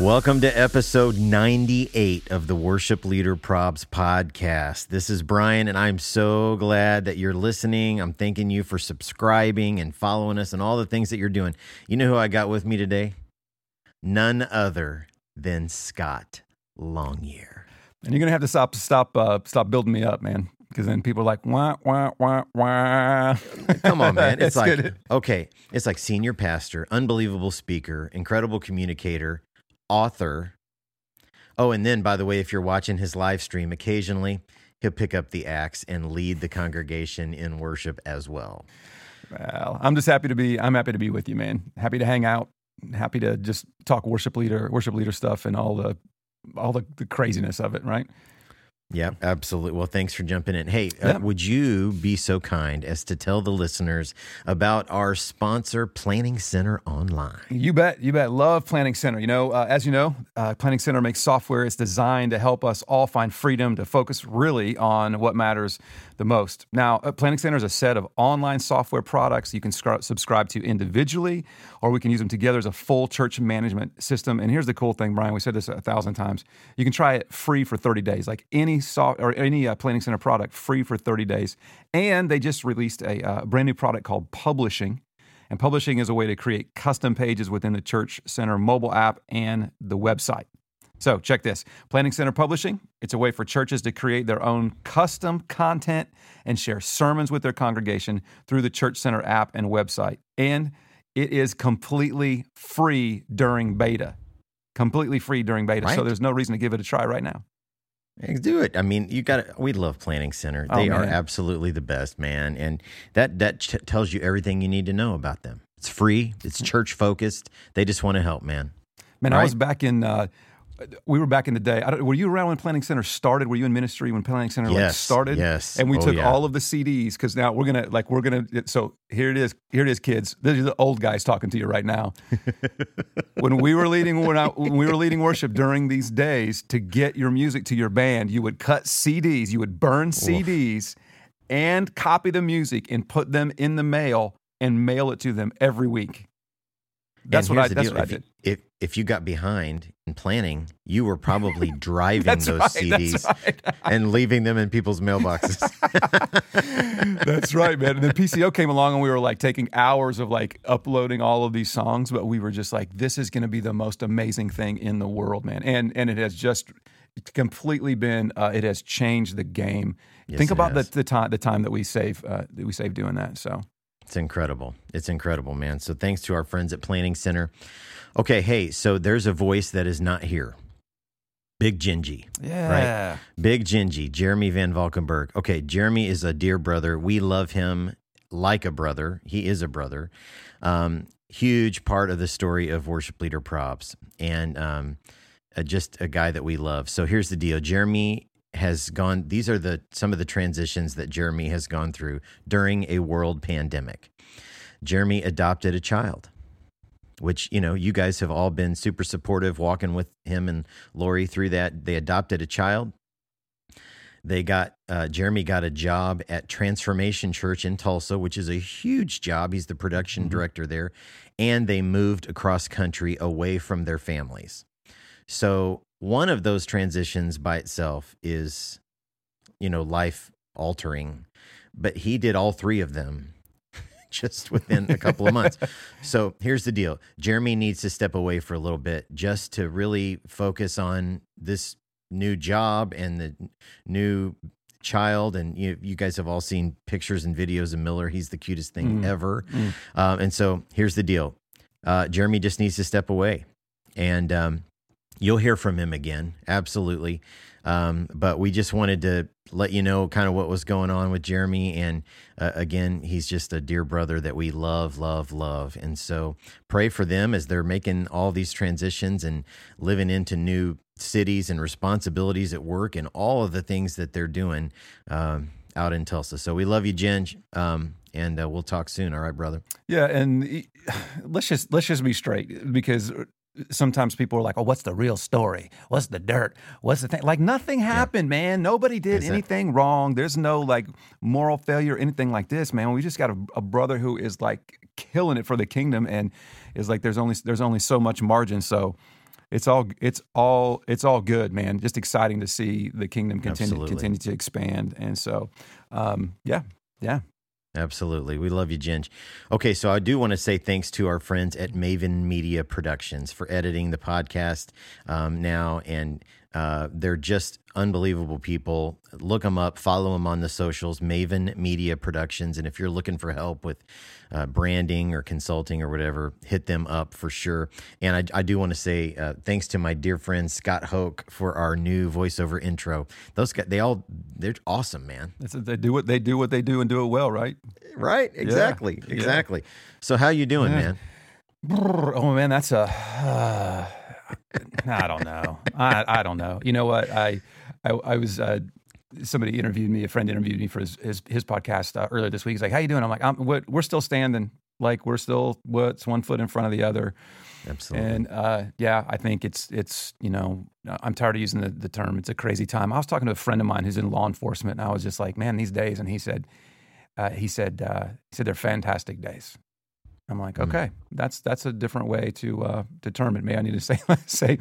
Welcome to episode 98 of the Worship Leader Probs podcast. This is Brian, and I'm so glad that you're listening. I'm thanking you for subscribing and following us and all the things that you're doing. You know who I got with me today? None other than Scott Longyear. And you're gonna have to stop stop uh, stop building me up, man. Because then people are like wah wah wah wah. Come on, man. It's, It's like, good. okay, it's like senior pastor, unbelievable speaker, incredible communicator, author. Oh, and then, by the way, if you're watching his live stream, occasionally he'll pick up the axe and lead the congregation in worship as well. Well, I'm just happy to be. I'm happy to be with you, man. Happy to hang out. Happy to just talk worship leader, worship leader stuff, and all the all the, the craziness of it. Right? Yeah, absolutely. Well, thanks for jumping in. Hey, Yeah. uh, would you be so kind as to tell the listeners about our sponsor, Planning Center Online? You bet. You bet. Love Planning Center. You know, uh, as you know, uh, Planning Center makes software. It's designed to help us all find freedom to focus really on what matters the most. Now, uh, Planning Center is a set of online software products you can scr- subscribe to individually, or we can use them together as a full church management system. And here's the cool thing, Brian. We said this a thousand times. You can try it free for 30 days, like any soft or any uh, Planning Center product, free for 30 days. And they just released a uh, brand new product called Publishing. And publishing is a way to create custom pages within the Church Center mobile app and the website. So, check this Planning Center Publishing. It's a way for churches to create their own custom content and share sermons with their congregation through the Church Center app and website. And it is completely free during beta. Completely free during beta. So, there's no reason to give it a try right now. Hey, Do it. I mean, you got. to We love Planning Center. Oh, They are absolutely the best, man. And that that ch- tells you everything you need to know about them. It's free. It's church focused. They just want to help, man. Man, I was back in. Uh, we were back in the day. I don't, were you around when Planning Center started? Were you in ministry when Planning Center like Yes, started? yes. And we Oh, took yeah. all of the CDs because now we're gonna like we're gonna. So here it is. Here it is, kids. These are the old guys talking to you right now. when we were leading when, I, when we were leading worship during these days to get your music to your band, you would cut CDs. You would burn CDs and copy the music and put them in the mail and mail it to them every week. That's what I. That's deal. what I if, did. If if you got behind in planning, you were probably driving those right, CDs right. and leaving them in people's mailboxes. That's right, man. And then PCO came along and we were like taking hours of like uploading all of these songs, but we were just like, this is going to be the most amazing thing in the world, man. And and it has just completely been, uh, it has changed the game. Yes, Think about the, the time the time that we save uh, that we save doing that. So It's incredible. It's incredible, man. So thanks to our friends at Planning Center. Okay, hey, so there's a voice that is not here. Big Gingy. yeah, Big Gingy, Jeremy Van Valkenburg. Okay, Jeremy is a dear brother. We love him like a brother. He is a brother. Um, huge part of the story of Worship Leader Probs and um, uh, just a guy that we love. So here's the deal Jeremy has gone, these are the some of the transitions that Jeremy has gone through during a world pandemic. Jeremy adopted a child which you know you guys have all been super supportive walking with him and lori through that. They adopted a child. They got uh, jeremy got a job at transformation church in tulsa which is a huge job. He's the production director there. And they moved across country away from their families. So one of those transitions by itself is you know life altering but he did all three of them just within a couple of months. So here's the deal Jeremy needs to step away for a little bit just to really focus on this new job and the new child. And you, you guys have all seen pictures and videos of Miller. He's the cutest thing Mm. ever. Um, and so here's the deal uh, Jeremy just needs to step away. And um, you'll hear from him again. Absolutely. Um, but we just wanted to let you know kind of what was going on with Jeremy. And uh, again, he's just a dear brother that we love, love, love. And so pray for them as they're making all these transitions and living into new cities and responsibilities at work and all of the things that they're doing um, out in Tulsa. So we love you, Jen. Um, and uh, we'll talk soon. All right, brother. Yeah, and let's just let's just be straight because sometimes people are like, "Oh, what's the real story? What's the dirt? What's the thing?" Like nothing happened, yeah. man. Nobody did is anything wrong. There's no like moral failure, anything like this, man. We just got a, a, brother who is like killing it for the kingdom, and is like there's only there's only so much margin, so. It's all it's all it's all good, man. Just exciting to see the kingdom continue Absolutely. continue to expand, and so, um, yeah, yeah. Absolutely. We love you, Ginge. Okay, so I do want to say thanks to our friends at Maven Media Productions for editing the podcast um, now. And uh, they're just unbelievable people. Look them up, follow them on the socials, Maven Media Productions. And if you're looking for help with uh, branding or consulting or whatever, hit them up for sure. And I, I do want to say uh, thanks to my dear friend Scott Hoke for our new voiceover intro. Those guys, they all, they're awesome, man. they do what they do, what they do, and do it well, right? Right. Exactly. Yeah. Exactly. Yeah. So how you doing, yeah. man? Oh man, that's a. I don't know. I I don't know. You know what? I I, I was uh, somebody interviewed me. A friend interviewed me for his his, his podcast uh, earlier this week. He's like, "How you doing?" I'm like, I'm, "We're still standing. Like we're still what's one foot in front of the other." Absolutely. And uh, yeah, I think it's it's you know I'm tired of using the, the term. It's a crazy time. I was talking to a friend of mine who's in law enforcement, and I was just like, "Man, these days," and he said. Uh, he said uh, he said they're fantastic days. I'm like, mm-hmm. okay, that's that's a different way to uh, determine. May I need to say say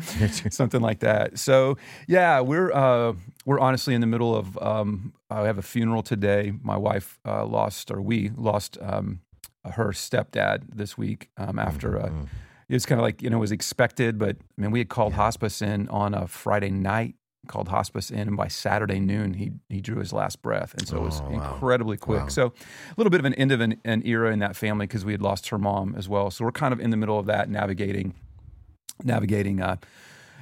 something like that? So yeah, we're uh, we're honestly in the middle of. Um, I have a funeral today. My wife uh, lost, or we lost um, her stepdad this week um, after. Uh, mm-hmm. It was kind of like you know it was expected, but I mean we had called yeah. hospice in on a Friday night called hospice in, and by Saturday noon, he he drew his last breath, and so it was oh, wow. incredibly quick. Wow. So a little bit of an end of an, an era in that family because we had lost her mom as well. So we're kind of in the middle of that, navigating, navigating. Uh,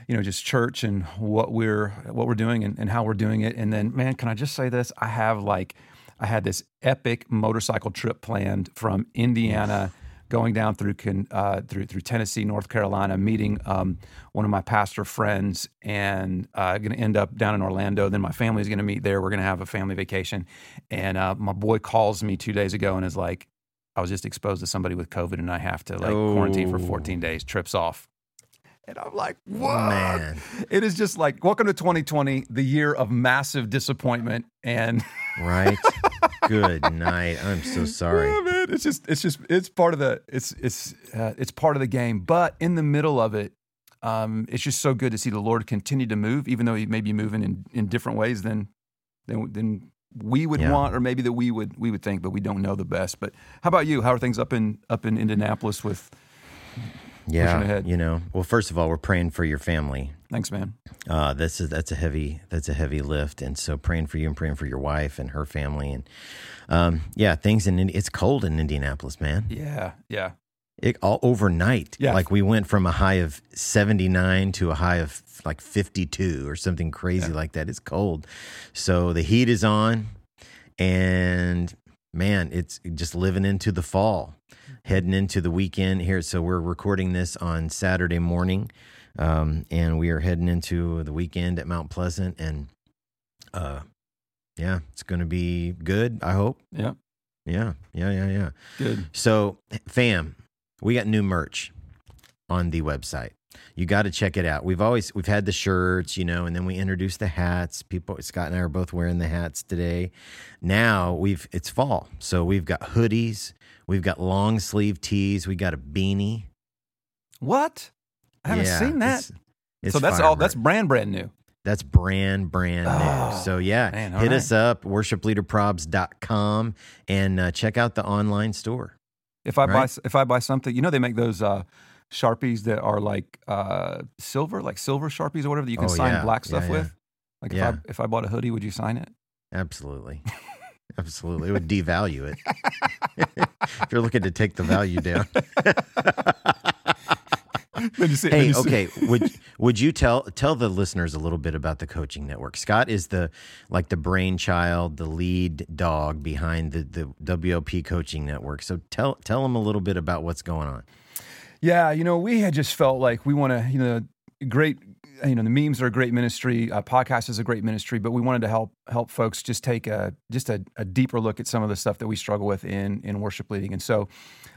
you know, just church and what we're what we're doing and, and how we're doing it. And then, man, can I just say this? I have like, I had this epic motorcycle trip planned from Indiana going down through uh, through through Tennessee, North Carolina, meeting um, one of my pastor friends, and uh, going to end up down in Orlando. Then my family's going to meet there. We're going to have a family vacation, and uh, my boy calls me two days ago and is like, "I was just exposed to somebody with COVID, and I have to like oh. quarantine for 14 days. Trips off." And I'm like, what? Man. It is just like, welcome to 2020, the year of massive disappointment. And right. Good night. I'm so sorry. Yeah, It's just, it's just, it's part of the, it's, it's, uh, it's part of the game. But in the middle of it, um, it's just so good to see the Lord continue to move, even though He may be moving in, in different ways than, than, than we would yeah. want, or maybe that we would, we would think, but we don't know the best. But how about you? How are things up in, up in Indianapolis with? yeah, you know. Well, first of all, we're praying for your family. Thanks, man. Uh, that's a, that's a heavy that's a heavy lift, and so praying for you and praying for your wife and her family, and um, yeah, things in it's cold in Indianapolis, man. Yeah, yeah. It all overnight. Yeah. Like we went from a high of 79 to a high of like 52 or something crazy yeah. like that. It's cold. So the heat is on and man, it's just living into the fall heading into the weekend here. So we're recording this on Saturday morning, um, and we are heading into the weekend at Mount Pleasant, and uh, yeah, it's going to be good. I hope. Yeah. Yeah. Yeah. Yeah. Yeah. Good. So, fam, we got new merch on the website. You got to check it out. We've always we've had the shirts, you know, and then we introduced the hats. People Scott and I are both wearing the hats today. Now we've it's fall. So we've got hoodies, We've got long sleeve tees. We got a beanie. What? I haven't yeah, seen that. It's, it's so that's all. That's brand brand new. That's brand brand oh, new. So yeah, man, hit right. us up worshipleaderprobs.com and uh, check out the online store. If I right? buy if I buy something, you know they make those uh, sharpies that are like uh, silver, like silver sharpies or whatever that you can oh, sign yeah. black stuff yeah, with. Like if I if I bought a hoodie, would you sign it? Absolutely. Absolutely. It would devalue it. if you're looking to take the value down. hey, okay. Would Would you tell tell the listeners a little bit about the coaching network? Scott is the like the brainchild, the lead dog behind the the WLP coaching network. So tell tell them a little bit about what's going on. Yeah, you know, we had just felt like we want to, you know, great you know the memes are a great ministry uh, podcast is a great ministry but we wanted to help help folks just take a just a, a, deeper look at some of the stuff that we struggle with in in worship leading and so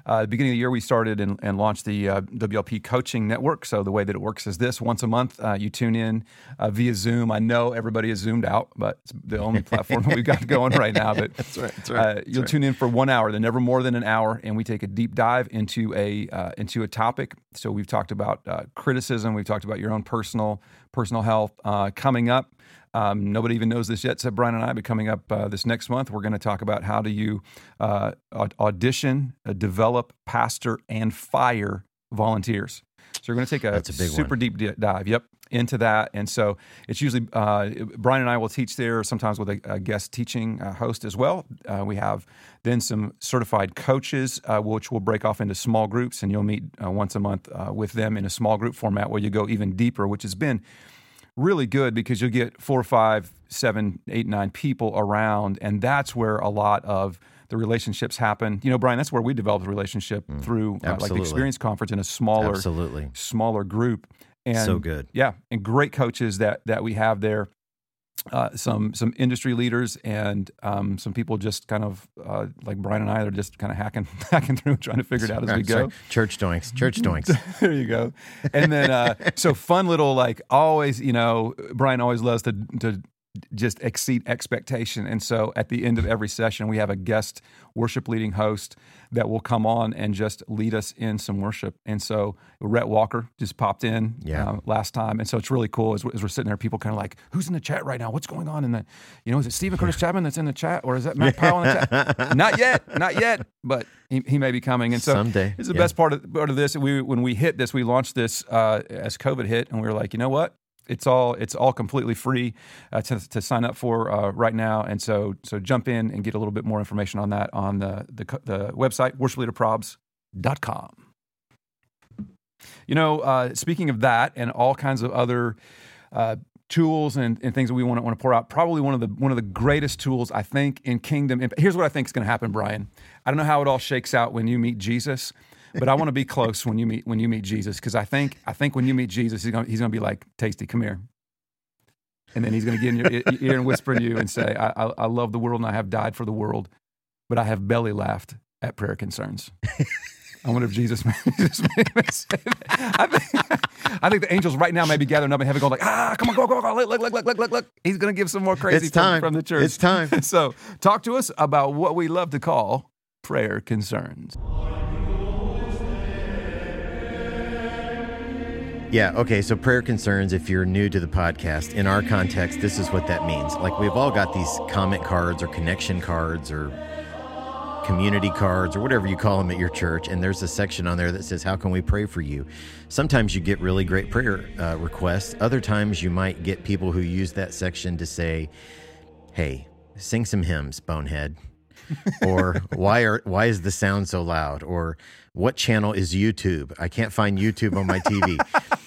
uh, the beginning of the year, we started and, and launched the uh, WLP Coaching Network. So the way that it works is this: once a month, uh, you tune in uh, via Zoom. I know everybody is zoomed out, but it's the only platform we've got going right now. But that's right. That's right. Uh, that's you'll right. tune in for one hour, then never more than an hour, and we take a deep dive into a uh, into a topic. So we've talked about criticism. We've talked about your own personal personal health. coming up. Um, nobody even knows this yet, except Brian and I. But coming up uh, this next month, we're going to talk about how do you uh, audition, uh, develop, pastor, and fire volunteers. So we're going to take a, a super one. deep dive. Yep, into that. And so it's usually uh, Brian and I will teach there, sometimes with a, a guest teaching uh, host as well. Uh, we have then some certified coaches, uh, which will break off into small groups, and you'll meet uh, once a month uh, with them in a small group format where you go even deeper, which has been really good because you'll get four, five, seven, eight, nine people around, and that's where a lot of the relationships happen. You know, Brian, that's where we developed a relationship mm, through uh, like the experience conference in a smaller, absolutely. smaller group. And so good, yeah, and great coaches that that we have there uh, some some industry leaders and um, some people just kind of uh, like Brian and I are just kind of hacking hacking through trying to figure it out as we go. Church doinks, church doinks. there you go. And then uh, so fun little like always you know Brian always loves to to just exceed expectation. And so at the end of every session, we have a guest worship leading host that will come on and just lead us in some worship. And so Rhett Walker just popped in yeah. uh, last time. And so it's really cool as, as, we're sitting there, people kind of like, who's in the chat right now? What's going on in the, you know, is it Steven Curtis Chapman that's in the chat or is that Matt Powell in the chat? not yet, not yet, but he, he may be coming. And so someday it's the yeah. best part of, part of this. We, when we hit this, we launched this uh, as COVID hit and we were like, you know what? It's all it's all completely free uh, to, to sign up for uh, right now. And so so jump in and get a little bit more information on that on the the, the website worshipleaderprobs.com. You know, uh, speaking of that and all kinds of other uh, tools and, and, things that we want to want to pour out. Probably one of the one of the greatest tools I think in kingdom. Here's what I think is going to happen, Brian. I don't know how it all shakes out when you meet Jesus, but I want to be close when you meet when you meet Jesus because I think I think when you meet Jesus, he's gonna he's gonna be like, "Tasty, come here," and then he's gonna get in your ear and whisper in you and say, I, I, "I love the world and I have died for the world, but I have belly laughed at prayer concerns." I wonder if Jesus may, Jesus may say that. I think, I think the angels right now may be gathering up in heaven, going like, "Ah, come on, go, go, go, go. look, look, look, look, look, look." He's going to give some more crazy it's time. From, from the church. It's time. so, talk to us about what we love to call prayer concerns. Yeah, okay, so prayer concerns, if you're new to the podcast, in our context, this is what that means. Like, we've all got these comment cards or connection cards or community cards or whatever you call them at your church, and there's a section on there that says, How can we pray for you? Sometimes you get really great prayer uh, requests. Other times you might get people who use that section to say, Hey, sing some hymns, bonehead. or why are why is the sound so loud? Or what channel is YouTube? I can't find YouTube on my TV.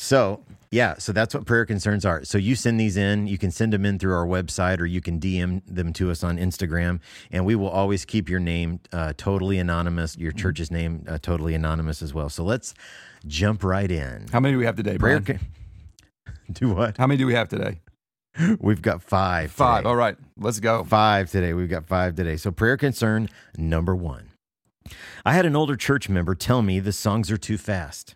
so, yeah, so that's what prayer concerns are. So you send these in, you can send them in through our website or you can DM them to us on Instagram, and we will always keep your name uh, totally anonymous, your mm-hmm. church's name uh, totally anonymous as well. So let's jump right in. How many do we have today, Brian? Prayer do what? How many do we have today? We've got five. Five. Today. All right, let's go. Five today. We've got five today. So prayer concern number one. I had an older church member tell me the songs are too fast.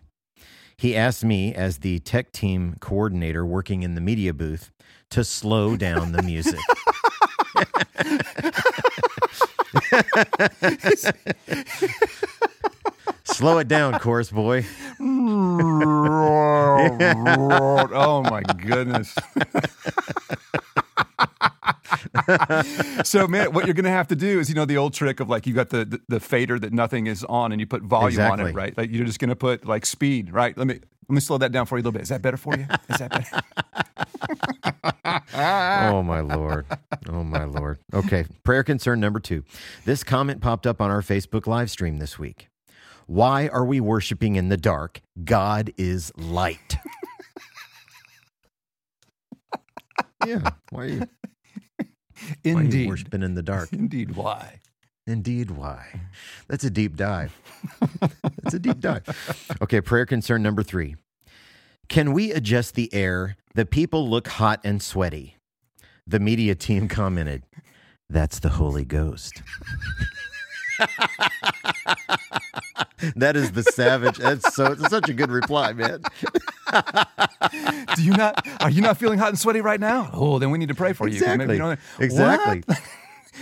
He asked me, as the tech team coordinator working in the media booth, to slow down the music. Slow it down, chorus boy. oh my goodness. so man, what you're going to have to do is, you know, the old trick of like you got the, the, the fader that nothing is on, and you put volume exactly. on it, right? Like you're just going to put like speed, right? Let me let me slow that down for you a little bit. Is that better for you? Is that better? oh my lord! Oh my lord! Okay, prayer concern number two. This comment popped up on our Facebook live stream this week. Why are we worshiping in the dark? God is light. Yeah. Why are you, why are you Indeed. worshiping in the dark? Indeed. Why? Indeed, why? That's a deep dive. That's a deep dive. Okay, prayer concern number three. Can we adjust the air? The people look hot and sweaty. The media team commented, That's the Holy Ghost. that is the savage. That's so it's such a good reply, man. Do you not? Are you not feeling hot and sweaty right now? Oh, then we need to pray for you. Exactly. you Exactly.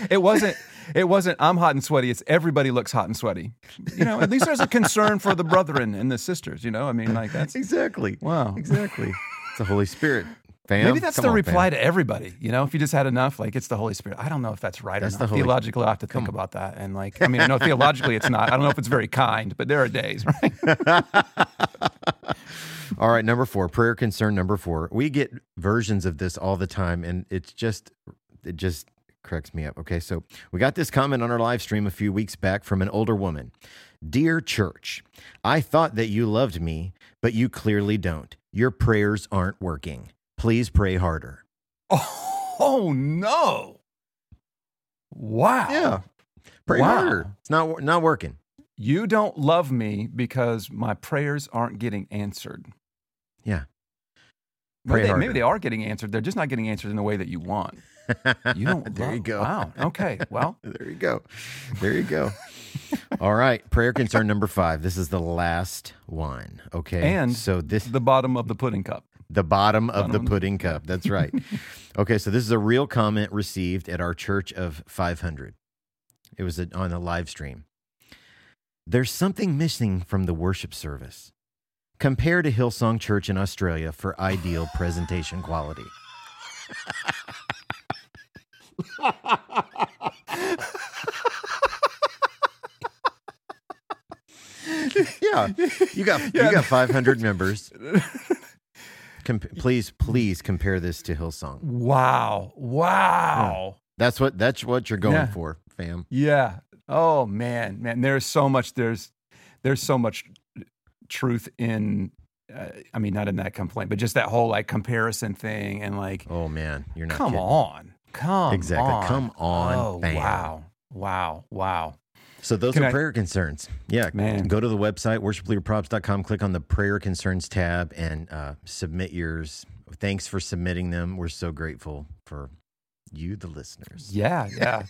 It wasn't. It wasn't. I'm hot and sweaty. It's everybody looks hot and sweaty. You know. At least there's a concern for the brethren and the sisters. You know. I mean, like that's Exactly. wow. Exactly. It's the Holy Spirit. Fam. Maybe that's the on, reply fam. to everybody. You know, if you just had enough, like it's the Holy Spirit. I don't know if that's right That's or the not. Holy- Theologically, I have to think about that. And like, I mean, no, theologically, it's not. I don't know if it's very kind, but there are days, right? All right, number four, prayer concern number four. We get versions of this all the time, and it's just, it just cracks me up. Okay, so we got this comment on our live stream a few weeks back from an older woman Dear church, I thought that you loved me, but you clearly don't. Your prayers aren't working. Please pray harder. Oh oh no! Wow. Yeah, pray Wow. harder. It's not not working. You don't love me because my prayers aren't getting answered. Yeah. Maybe they, maybe they are getting answered. They're just not getting answered in the way that you want. You don't. there you go. Wow. Okay. Well, There you go. There you go. All right. Prayer concern number five. This is the last one. Okay. And so this the bottom of the pudding cup. the bottom of Bottom the of the- pudding cup. That's right. okay. So this is a real comment received at our church of 500. It was a, on a live stream. There's something missing from the worship service. Compare to Hillsong Church in Australia for ideal presentation quality. yeah, you got Yeah. you got 500 members. Com- please, please compare this to Hillsong. Wow. Wow. That's what that's what you're going Yeah. for, fam. Yeah. Oh man, man. There's so much. There's there's so much truth in. Uh, I mean, not in that complaint, but just that whole like comparison thing and like, Oh man, you're not come kidding. on, come Exactly. on, Come on, Oh bam. wow, wow, wow. So those Can are I- prayer concerns. Yeah, Man. Go to the website worshipleaderprobs.com, click on the prayer concerns tab, and uh, submit yours. Thanks for submitting them. We're so grateful for you, the listeners. Yeah, yeah.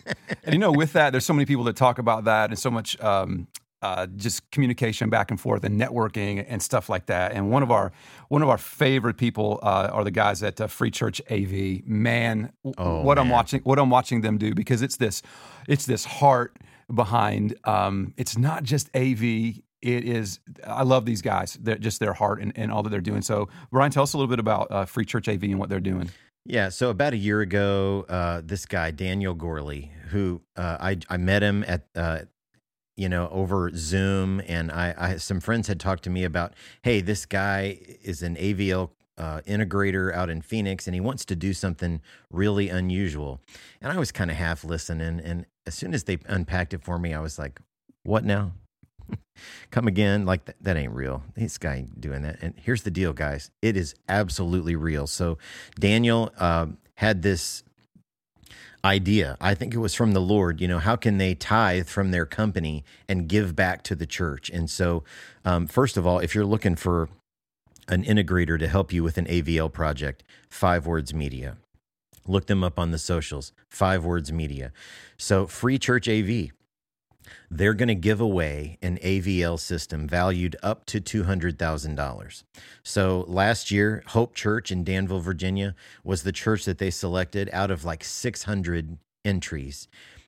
and you know, with that, there's so many people that talk about that, and so much um, uh, just communication back and forth, and networking and stuff like that. And one of our one of our favorite people uh, are the guys at uh, Free Church AV. Man, Oh, what I'm watching, what I'm watching them do, because it's this, it's this heart behind. Um, it's not just AV. It is. I love these guys. They're just their heart and, and all that they're doing. So, Brian, tell us a little bit about uh, Free Church AV and what they're doing. Yeah, so about a year ago, uh, this guy Daniel Gorley, who uh, I I met him at uh, you know over Zoom, and I, I some friends had talked to me about, hey, this guy is an AVL uh, integrator out in Phoenix, and he wants to do something really unusual, and I was kind of half listening, and as soon as they unpacked it for me, I was like, what now? Come again? Like th- that ain't real. This guy doing that. And here's the deal, guys. It is absolutely real. So Daniel um, had this idea. I think it was from the Lord. You know, how can they tithe from their company and give back to the church? And so, um, first of all, if you're looking for an integrator to help you with an AVL project, Five Words Media. Look them up on the socials, Five Words Media. So, Free Church AV, they're going to give away an AVL system valued up to $200,000. So last year, Hope Church in Danville, Virginia was the church that they selected out of like 600 entries.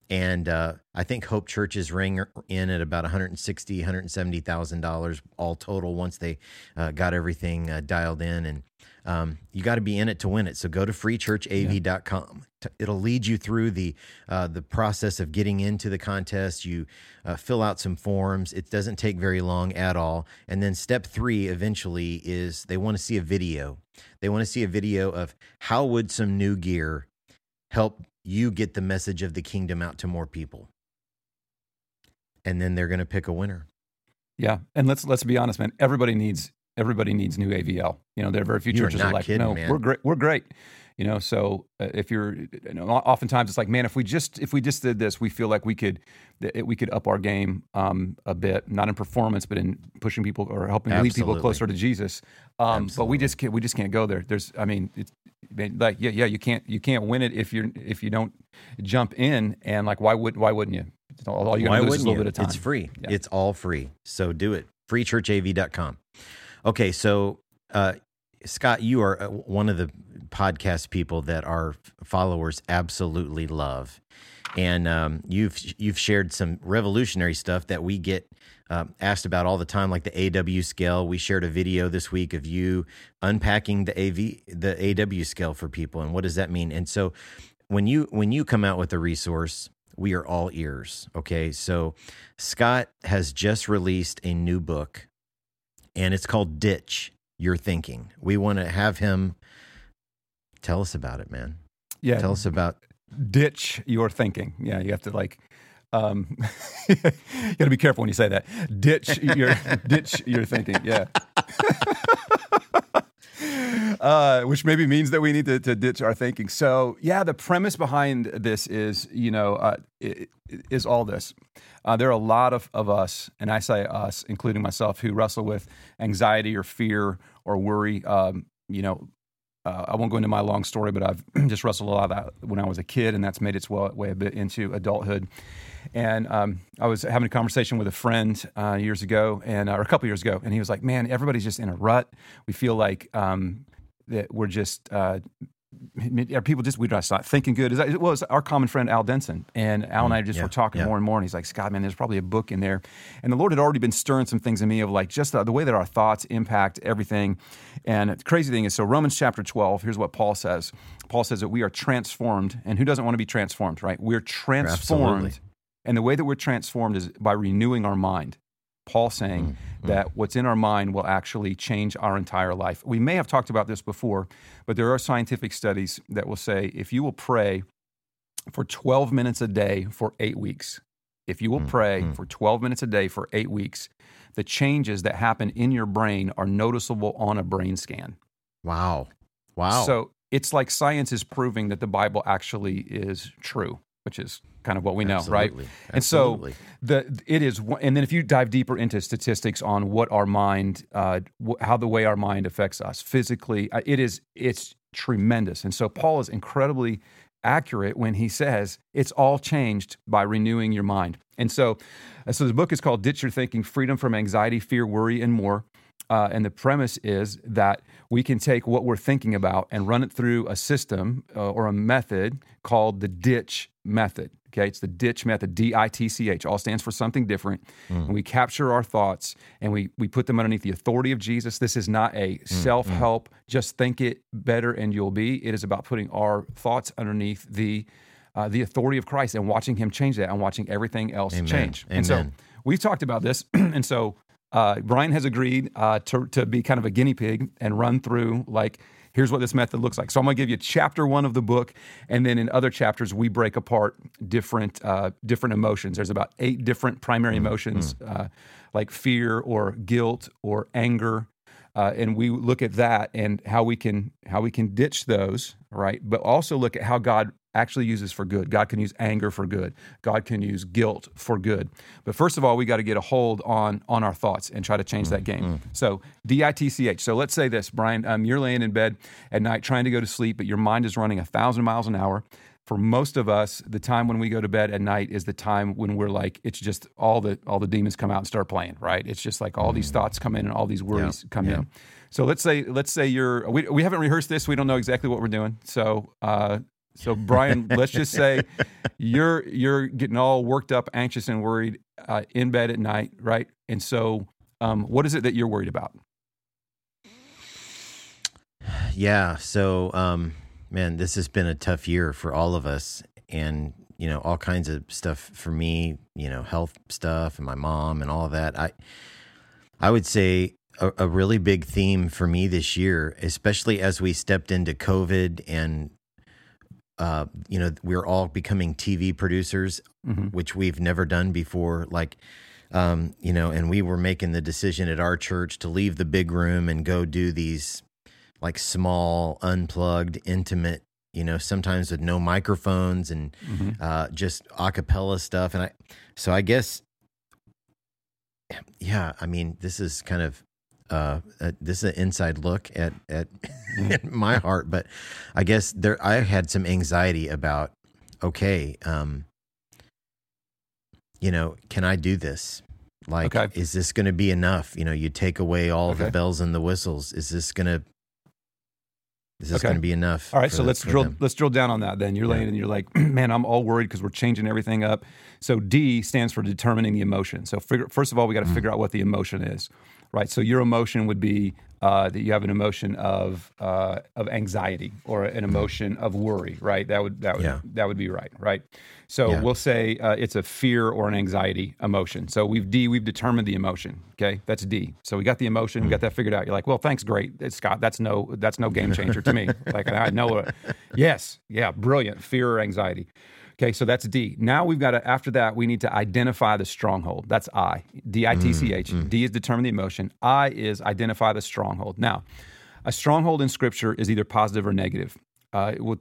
And uh, I think Hope Church's ring in at about $160,000, $170,000 all total once they uh, got everything uh, dialed in. And um, you got to be in it to win it. So go to freechurchav.com. It'll lead you through the uh, the process of getting into the contest. You uh, fill out some forms. It doesn't take very long at all. And then step three eventually is they want to see a video. They want to see a video of how would some new gear help you get the message of the kingdom out to more people. And then they're going to pick a winner. Yeah, and let's let's be honest, man. Everybody needs everybody needs new AVL. You know, there are very few You churches are like, kidding, no, man. we're great. We're great. You know, so uh, if you're, you know, oftentimes it's like, man, if we just if we just did this, we feel like we could we could up our game um, a bit, not in performance, but in pushing people or helping lead people closer to Jesus. Um, but we just can't, we just can't go there. There's, I mean, it's like yeah, yeah, you can't you can't win it if you're if you don't jump in and like why would why wouldn't you? All, all you Why gotta is a little you? bit of time. It's free. Yeah. It's all free. So do it. Freechurchav.com. Okay, so uh, Scott, you are uh, one of the podcast people that our followers absolutely love, and um, you've you've shared some revolutionary stuff that we get um, asked about all the time, like the AW scale. We shared a video this week of you unpacking the AV the AW scale for people, and what does that mean? And so when you when you come out with a resource we are all ears okay so scott has just released a new book and it's called ditch your thinking we want to have him tell us about it man yeah, tell us about ditch your thinking. Yeah, you have to like. Um, you got to be careful when you say that. Ditch your ditch your thinking. Yeah. Uh, which maybe means that we need to, to ditch our thinking. So, yeah, the premise behind this is, you know, uh, i- i- is all this. Uh, there are a lot of, of us, and I say us, including myself, who wrestle with anxiety or fear or worry. Um, you know, uh, I won't go into my long story, but I've just wrestled a lot of that when I was a kid, and that's made its way, way a bit into adulthood. And um, I was having a conversation with a friend uh, years ago, and uh, or a couple years ago, and he was like, "Man, everybody's just in a rut. We feel like um, that we're just." Uh, are people just we're just not thinking good? Is that, well, it's our common friend Al Denson, and Al and I just yeah, were talking yeah. more and more, and he's like, "Scott, man, there's probably a book in there," and the Lord had already been stirring some things in me of like just the, the way that our thoughts impact everything. And the crazy thing is, so Romans chapter 12, here's what Paul says. Paul says that we are transformed, and who doesn't want to be transformed, right? We're transformed, Absolutely. and the way that we're transformed is by renewing our mind. Paul saying mm, mm. that what's in our mind will actually change our entire life. We may have talked about this before, but there are scientific studies that will say if you will pray for 12 minutes a day for eight weeks, if you will mm, pray for 12 minutes a day for eight weeks, the changes that happen in your brain are noticeable on a brain scan. wow wow So it's like science is proving that the Bible actually is true, which is kind of what we know, Absolutely. right? And so the it is, and then if you dive deeper into statistics on what our mind, uh, how the way our mind affects us physically, uh, it is it's tremendous. And so Paul is incredibly accurate when he says it's all changed by renewing your mind. And so, uh, so the book is called "Ditch Your Thinking: Freedom from Anxiety, Fear, Worry, and More." Uh, and the premise is that we can take what we're thinking about and run it through a system uh, or a method called the ditch method. Okay, it's the ditch method, D I T C H, all stands for something different. And we capture our thoughts and we, we put them underneath the authority of Jesus. This is not a self help, just think it better and you'll be. It is about putting our thoughts underneath the uh, the authority of Christ and watching Him change that and watching everything else Amen. change. And so we've talked about this. and so uh, Brian has agreed uh, to, to be kind of a guinea pig and run through like, here's what this method looks like. So I'm going to give you chapter one of the book, and then in other chapters we break apart different uh, different emotions. There's about eight different primary emotions, uh, like fear or guilt or anger. Uh, and we look at that and how we can how we can ditch those, right? But also look at how God actually uses for good. God can use anger for good. God can use guilt for good. But first of all, we got to get a hold on on our thoughts and try to change that game. So D I T C H. So let's say this, Brian. Um, you're laying in bed at night trying to go to sleep, but your mind is running a thousand miles an hour. For most of us, the time when we go to bed at night is the time when we're like, it's just all the all the demons come out and start playing, right? It's just like all these thoughts come in and all these worries come yeah. in. So let's say let's say you're we, we haven't rehearsed this. We don't know exactly what we're doing. So uh, so Brian, let's just say you're you're getting all worked up, anxious, and worried uh, in bed at night, right? And so, um, what is it that you're worried about? Yeah. So, um, man, this has been a tough year for all of us, and you know, all kinds of stuff for me. You know, health stuff and my mom and all that. I, I would say a, a really big theme for me this year, especially as we stepped into COVID and. Uh, you know, we're all becoming TV producers, which we've never done before. Like, um, you know, and we were making the decision at our church to leave the big room and go do these like small, unplugged, intimate. You know, sometimes with no microphones and uh, just acapella stuff. And I, so I guess, yeah, I mean, this is kind of uh, uh, this is an inside look at at my heart, but I guess there I had some anxiety about okay, um, you know, can I do this? Like, Okay. is this going to be enough? You know, you take away all Okay. the bells and the whistles. Is this going to is this Okay. going to be enough? All right, so the- let's drill them? let's drill down on that. Then you're laying and you're like, man, I'm all worried because we're changing everything up. So D stands for determining the emotion. So figure, first of all, we got Mm. to figure out what the emotion is, right? So your emotion would be uh, that you have an emotion of uh, of anxiety or an emotion of worry, right? That would that would Yeah. that would be right, right? So Yeah. we'll say uh, it's a fear or an anxiety emotion. So we've D, we've determined the emotion. Okay, that's D. So we got the emotion, we got that figured out. You're like, well, thanks, great, It's Scott. That's no, that's no game changer to me. like I know, it. yes, yeah, brilliant. Fear or anxiety. Okay, so that's D. Now we've got to. After that, we need to identify the stronghold. That's I. D I T C H. D is determine the emotion. I is identify the stronghold. Now, a stronghold in Scripture is either positive or negative. Uh, it will,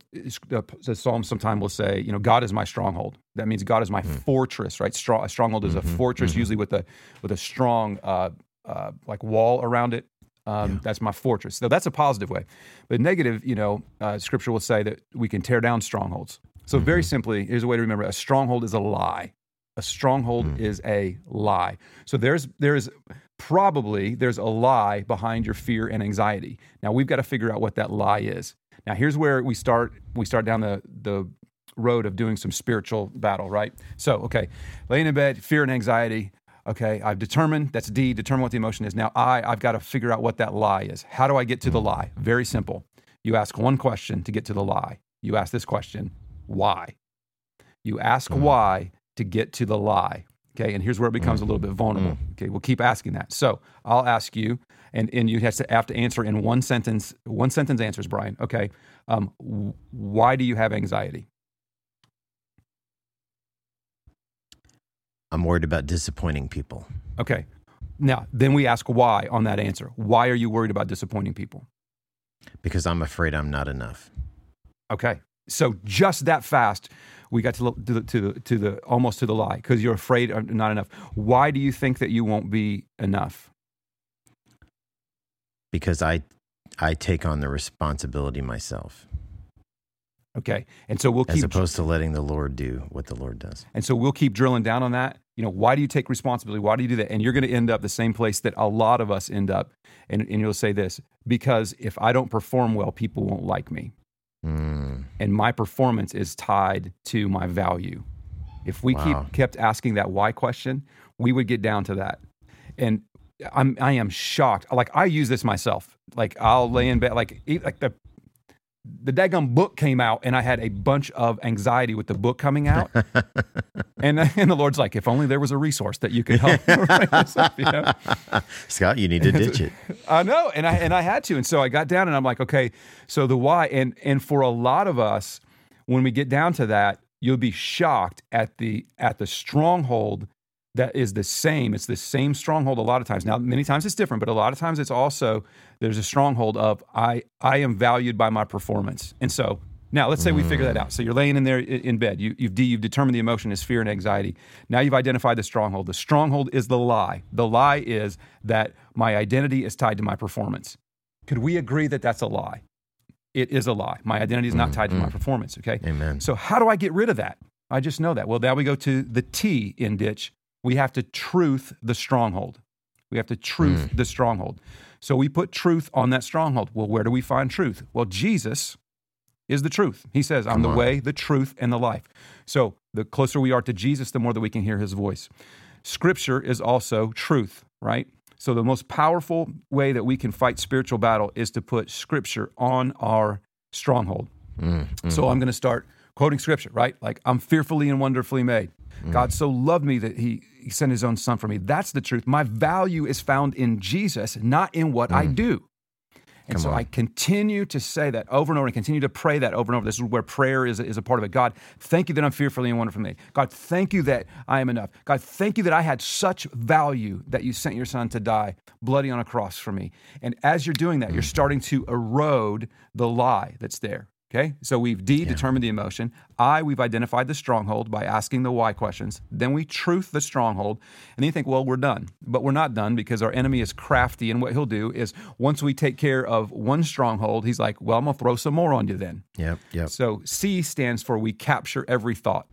uh, the Psalm sometime will say, you know, God is my stronghold. That means God is my fortress, right? Strong, a stronghold is a fortress, usually with a with a strong uh, uh, like wall around it. Um, That's my fortress. So that's a positive way. But negative, you know, uh, Scripture will say that we can tear down strongholds. So very mm-hmm. simply, here's a way to remember: a stronghold is a lie. A stronghold mm. is a lie. So there's there's probably there's a lie behind your fear and anxiety. Now we've got to figure out what that lie is. Now here's where we start we start down the the road of doing some spiritual battle, right? So, okay, laying in bed, fear and anxiety. Okay, I've determined that's D, determine what the emotion is. Now I I've got to figure out what that lie is. How do I get to the mm. lie? Very simple. You ask one question to get to the lie. You ask this question, why? You ask mm. why to get to the lie. Okay, and here's where it becomes a mm. little bit vulnerable. Mm. Okay, we'll keep asking that. So I'll ask you, and, and you have to have to answer in one sentence, one sentence answers, Brian. Okay, um, why do you have anxiety? I'm worried about disappointing people Okay, now then we ask why on that answer. Why are you worried about disappointing people? because I'm afraid I'm not enough. Okay, so just that fast, we got to the, to the, to the, to the almost to the lie because you're afraid of not enough. Why do you think that you won't be enough? because I I take on the responsibility myself Okay, and so we'll keep as opposed to letting the Lord do what the Lord does. And so we'll keep drilling down on that. You know, why do you take responsibility? Why do you do that? And you're going to end up the same place that a lot of us end up. And, and you'll say this because if I don't perform well, people won't like me. Mm, And my performance is tied to my value. If we Wow. keep kept asking that why question, we would get down to that. And I'm I am shocked. Like I use this myself. Like I'll lay in bed, like like the the daggum book came out, and I had a bunch of anxiety with the book coming out. and and the Lord's like, if only there was a resource that you could help. up, you know? Scott, you need to ditch it. I know, and I and I had to, and so I got down, and I'm like, okay, so the why, and and for a lot of us, when we get down to that, you'll be shocked at the at the stronghold that is the same. It's the same stronghold a lot of times. Now, many times it's different, but a lot of times it's also there's a stronghold of I I am valued by my performance, and so. Now, let's say we figure that out. So you're laying in there in bed. You, you've, de- you've determined the emotion is fear and anxiety. Now you've identified the stronghold. The stronghold is the lie. The lie is that my identity is tied to my performance. Could we agree that that's a lie? It is a lie. My identity is not tied to my mm-hmm. performance. Okay. Amen. So how do I get rid of that? I just know that. Well, now we go to the T in ditch. We have to truth the stronghold. We have to truth mm. the stronghold. So we put truth on that stronghold. Well, where do we find truth? Well, Jesus is the truth. He says, I'm Come the on. way, the truth, and the life. So the closer we are to Jesus, the more that we can hear his voice. Scripture is also truth, right? So the most powerful way that we can fight spiritual battle is to put scripture on our stronghold. Mm, so mm. I'm going to start quoting scripture, right? Like, I'm fearfully and wonderfully made. Mm. God so loved me that he, he sent his own son for me. That's the truth. My value is found in Jesus, not in what I mm. do. And Come so on. I continue to say that over and over and continue to pray that over and over. This is where prayer is, is a part of it. God, thank you that I'm fearfully and wonderfully made. God, thank you that I am enough. God, thank you that I had such value that you sent your son to die bloody on a cross for me. And as you're doing that, you're mm. starting to erode the lie that's there. Okay, so we've D, determined the emotion. I, we've identified the stronghold by asking the why questions. Then we truth the stronghold. And then you think, well, we're done. But we're not done because our enemy is crafty. And what he'll do is once we take care of one stronghold, he's like, well, I'm going to throw some more on you then. Yep. Yep. So C stands for we capture every thought.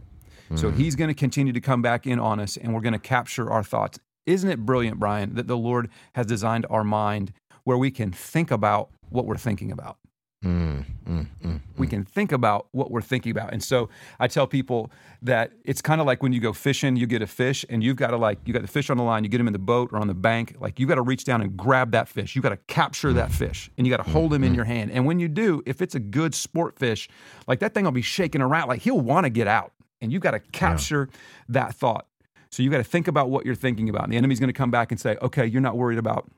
So mm-hmm. he's going to continue to come back in on us and we're going to capture our thoughts. Isn't it brilliant, Brian, that the Lord has designed our mind where we can think about what we're thinking about? Mm, mm, mm. we can think about what we're thinking about. And so I tell people that it's kind of like when you go fishing, you get a fish and you've got to like, you got the fish on the line, you get him in the boat or on the bank. Like you got to reach down and grab that fish. You got to capture that fish and you got to hold him in your hand. And when you do, if it's a good sport fish, like that thing will be shaking around, like he'll want to get out. And you got to capture that thought. So you got to think about what you're thinking about. And the enemy's going to come back and say, okay, you're not worried about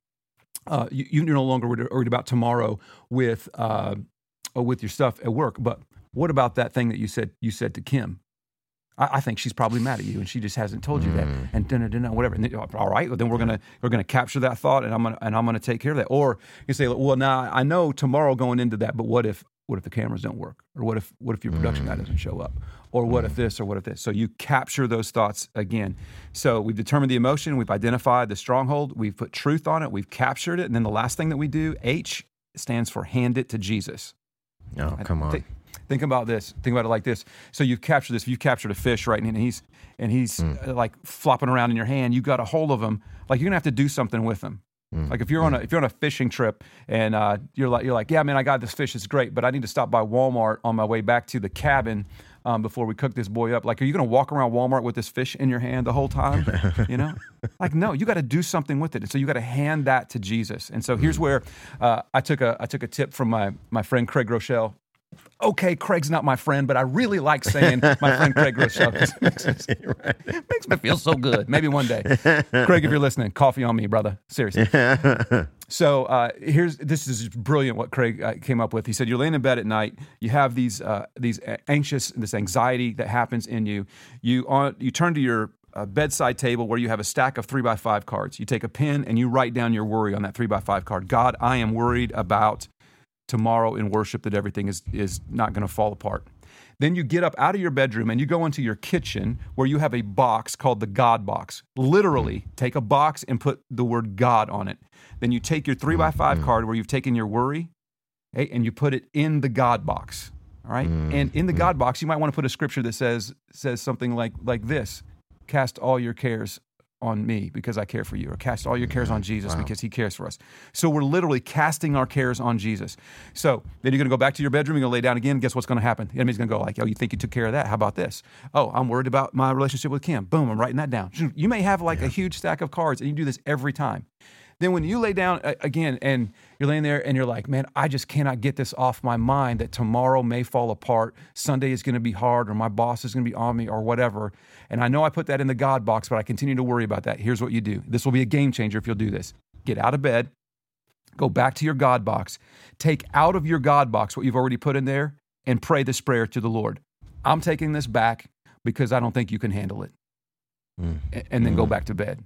uh, you, you're no longer worried, about tomorrow with uh, with your stuff at work. But what about that thing that you said you said to Kim? I, I think she's probably mad at you, and she just hasn't told you that. And dun, dun, dun, whatever. And then, all right, well, then we're gonna we're gonna capture that thought, and I'm gonna and I'm gonna take care of that. Or you say, well, now I know tomorrow going into that, but what if what if the cameras don't work, or what if what if your production guy doesn't show up, or what if this, or what if this? So you capture those thoughts again. So we've determined the emotion, we've identified the stronghold, we've put truth on it, we've captured it, and then the last thing that we do, H stands for hand it to Jesus. Oh, come on. Think, think about this. Think about it like this. So you've captured this. You've captured a fish, right? And he's and he's Hmm. uh, like flopping around in your hand. You got a hold of him. Like you're gonna have to do something with him. Hmm. Like if you're on a if you're on a fishing trip and uh, you're like you're like yeah man I got this fish it's great but I need to stop by Walmart on my way back to the cabin um, before we cook this boy up. Like are you gonna walk around Walmart with this fish in your hand the whole time? You know? Like no you got to do something with it. And so you got to hand that to Jesus. And so here's where uh, I took a I took a tip from my my friend Craig Groeschel okay, Craig's not my friend, but I really like saying my friend Craig Groeschel. It makes, me feel so good. Maybe one day. Craig, if you're listening, coffee on me, brother. Seriously. So uh, here's this is brilliant what Craig uh, came up with. He said you're laying in bed at night, you have these uh, these anxious this anxiety that happens in you. You on you turn to your uh, bedside table where you have a stack of three by five cards. You take a pen and you write down your worry on that three by five card. God, I am worried about tomorrow in worship that everything is is not going to fall apart. Then you get up out of your bedroom and you go into your kitchen where you have a box called the God box. Literally, take a box and put the word God on it. Then you take your three by five mm-hmm. card where you've taken your worry okay, and you put it in the God box. All right. And in the mm-hmm. God box, you might want to put a scripture that says says something like like this: Cast all your cares on me because I care for you, or cast all your cares on Jesus because he cares for us. So we're literally casting our cares on Jesus. So then you're going to go back to your bedroom, you're going to lay down again. Guess what's going to happen? The enemy's going to go like, "Oh, you think you took care of that? How about this? Oh, I'm worried about my relationship with Kim. Boom, I'm writing that down. You may have like a huge stack of cards, and you do this every time. Then when you lay down again and you're laying there and you're like, man, I just cannot get this off my mind that tomorrow may fall apart. Sunday is going to be hard or my boss is going to be on me or whatever. And I know I put that in the God box, but I continue to worry about that. Here's what you do. This will be a game changer if you'll do this. Get out of bed, go back to your God box, take out of your God box what you've already put in there and pray this prayer to the Lord. I'm taking this back because I don't think you can handle it. Mm. A- And then go mm. back to bed.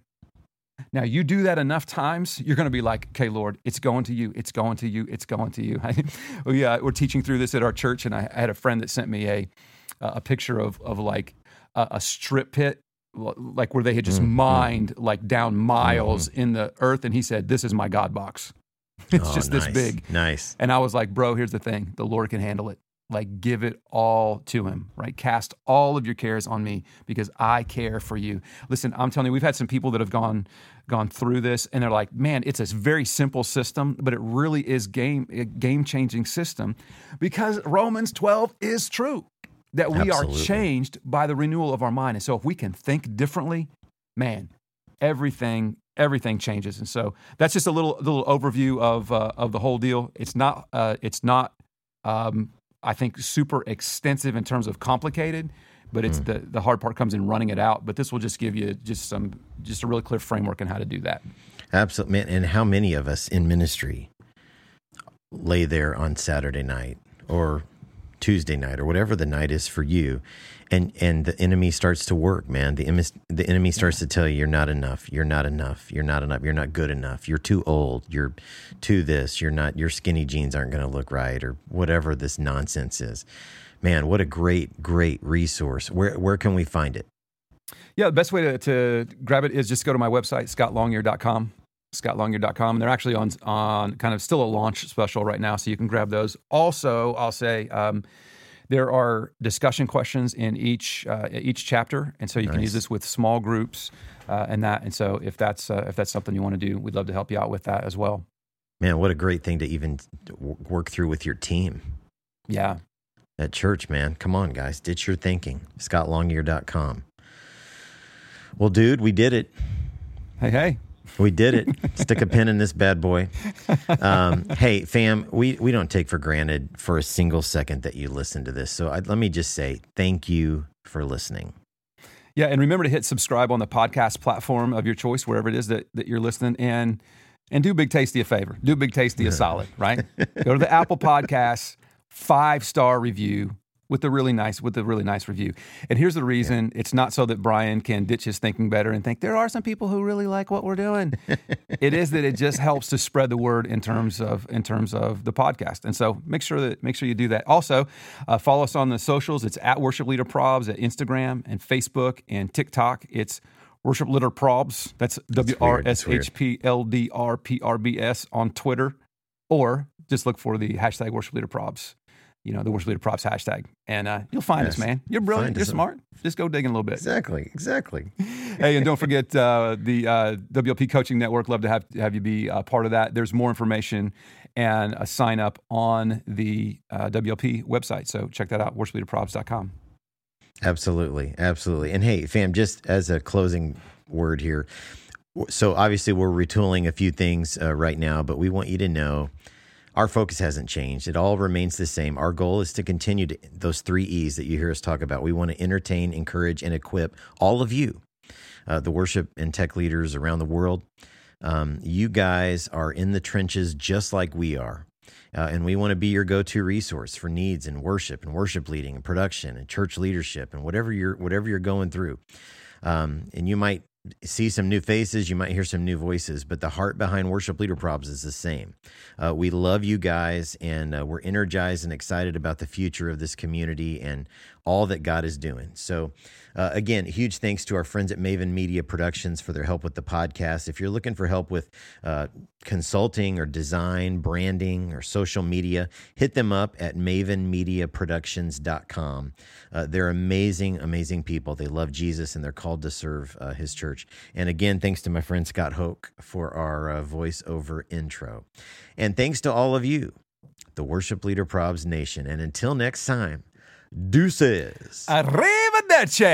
Now, you do that enough times, you're going to be like, okay, Lord, it's going to you. It's going to you. It's going to you. we, uh, we're teaching through this at our church, and I, I had a friend that sent me a, uh, a picture of, of like a, a strip pit, like where they had just mm, mm. mined like down miles mm-hmm. in the earth. And he said, This is my God box. It's Oh, just this big. Nice. And I was like, bro, here's the thing the Lord can handle it. Like, give it all to Him, right? Cast all of your cares on me because I care for you. Listen, I'm telling you, we've had some people that have gone gone through this and they're like, man, it's a very simple system, but it really is game a game changing system because Romans 12 is true that we Absolutely. are changed by the renewal of our mind. And so if we can think differently, man, everything everything changes. And so that's just a little little overview of uh, of the whole deal. It's not uh, it's not um, I think super extensive in terms of complicated, but it's hmm. the the hard part comes in running it out. But this will just give you just some just a really clear framework on how to do that. Absolutely. Man, and how many of us in ministry lay there on Saturday night or Tuesday night or whatever the night is for you, and and the enemy starts to work, man. The emis- the enemy starts to tell you you're not enough. You're not enough. You're not enough. You're not good enough. You're too old. You're too this. You're not. Your skinny jeans aren't going to look right or whatever this nonsense is. Man, what a great great resource. Where where can we find it? Yeah, the best way to, to grab it is just go to my website, scottlongyear.com, scottlongyear.com. And they're actually on, on kind of still a launch special right now, so you can grab those. Also, I'll say um, there are discussion questions in each uh, each chapter, and so you can use this with small groups uh, and that. And so if that's uh, if that's something you want to do, we'd love to help you out with that as well. Man, what a great thing to even work through with your team Yeah, at church, man. Come on, guys. Ditch your thinking. ScottLongyear.com. Well, dude, we did it. hey, hey, We did it. Stick a pin in this bad boy. Um, hey, fam, we, we don't take for granted for a single second that you listen to this. So I, let me just say thank you for listening. Yeah, and remember to hit subscribe on the podcast platform of your choice, wherever it is that, that you're listening, and and do Big Tasty a favor. Do Big Tasty a solid, right? Go to the Apple Podcasts, five star review with a really nice with a really nice review. And here's the reason: it's not so that Brian can ditch his thinking better and think there are some people who really like what we're doing. it is that it just helps to spread the word in terms of in terms of the podcast. And so make sure that make sure you do that. Also, uh, follow us on the socials. It's at Worship Leader Probs at Instagram and Facebook and TikTok. It's Worship Leader Probs. That's W R S H P L D R P R B S on Twitter, or just look for the hashtag Worship Leader Probs. You know the Worship Leader Probs hashtag, and uh, you'll find us, man. You're brilliant. Find You're smart. Just go digging a little bit Exactly. Exactly. hey, and don't forget uh, the uh, WLP Coaching Network. Love to have have you be a part of that. There's more information and a sign up on the uh, WLP website. So check that out, worshipleaderprobs.com. Absolutely, absolutely. And hey, fam, just as a closing word here, so obviously we're retooling a few things uh, right now, but we want you to know our focus hasn't changed. It all remains the same. Our goal is to continue to those three E's that you hear us talk about. We want to entertain, encourage, and equip all of you, uh, the worship and tech leaders around the world. Um, you guys are in the trenches just like we are. Uh, and we want to be your go-to resource for needs in worship and worship leading and production and church leadership and whatever you're whatever you're going through. Um, and you might see some new faces, you might hear some new voices, but the heart behind Worship Leader Probs is the same. Uh, we love you guys, and uh, we're energized and excited about the future of this community and all that God is doing. So, uh, again, huge thanks to our friends at Maven Media Productions for their help with the podcast. If you're looking for help with uh, consulting or design, branding, or social media, hit them up at mavenmediaproductions.com. Uh, they're amazing, amazing people. They love Jesus and they're called to serve uh, his church. And again, thanks to my friend Scott Hoke for our uh, voiceover intro. And thanks to all of you, the Worship Leader Probs Nation. And until next time, Deuces. Arrivederci.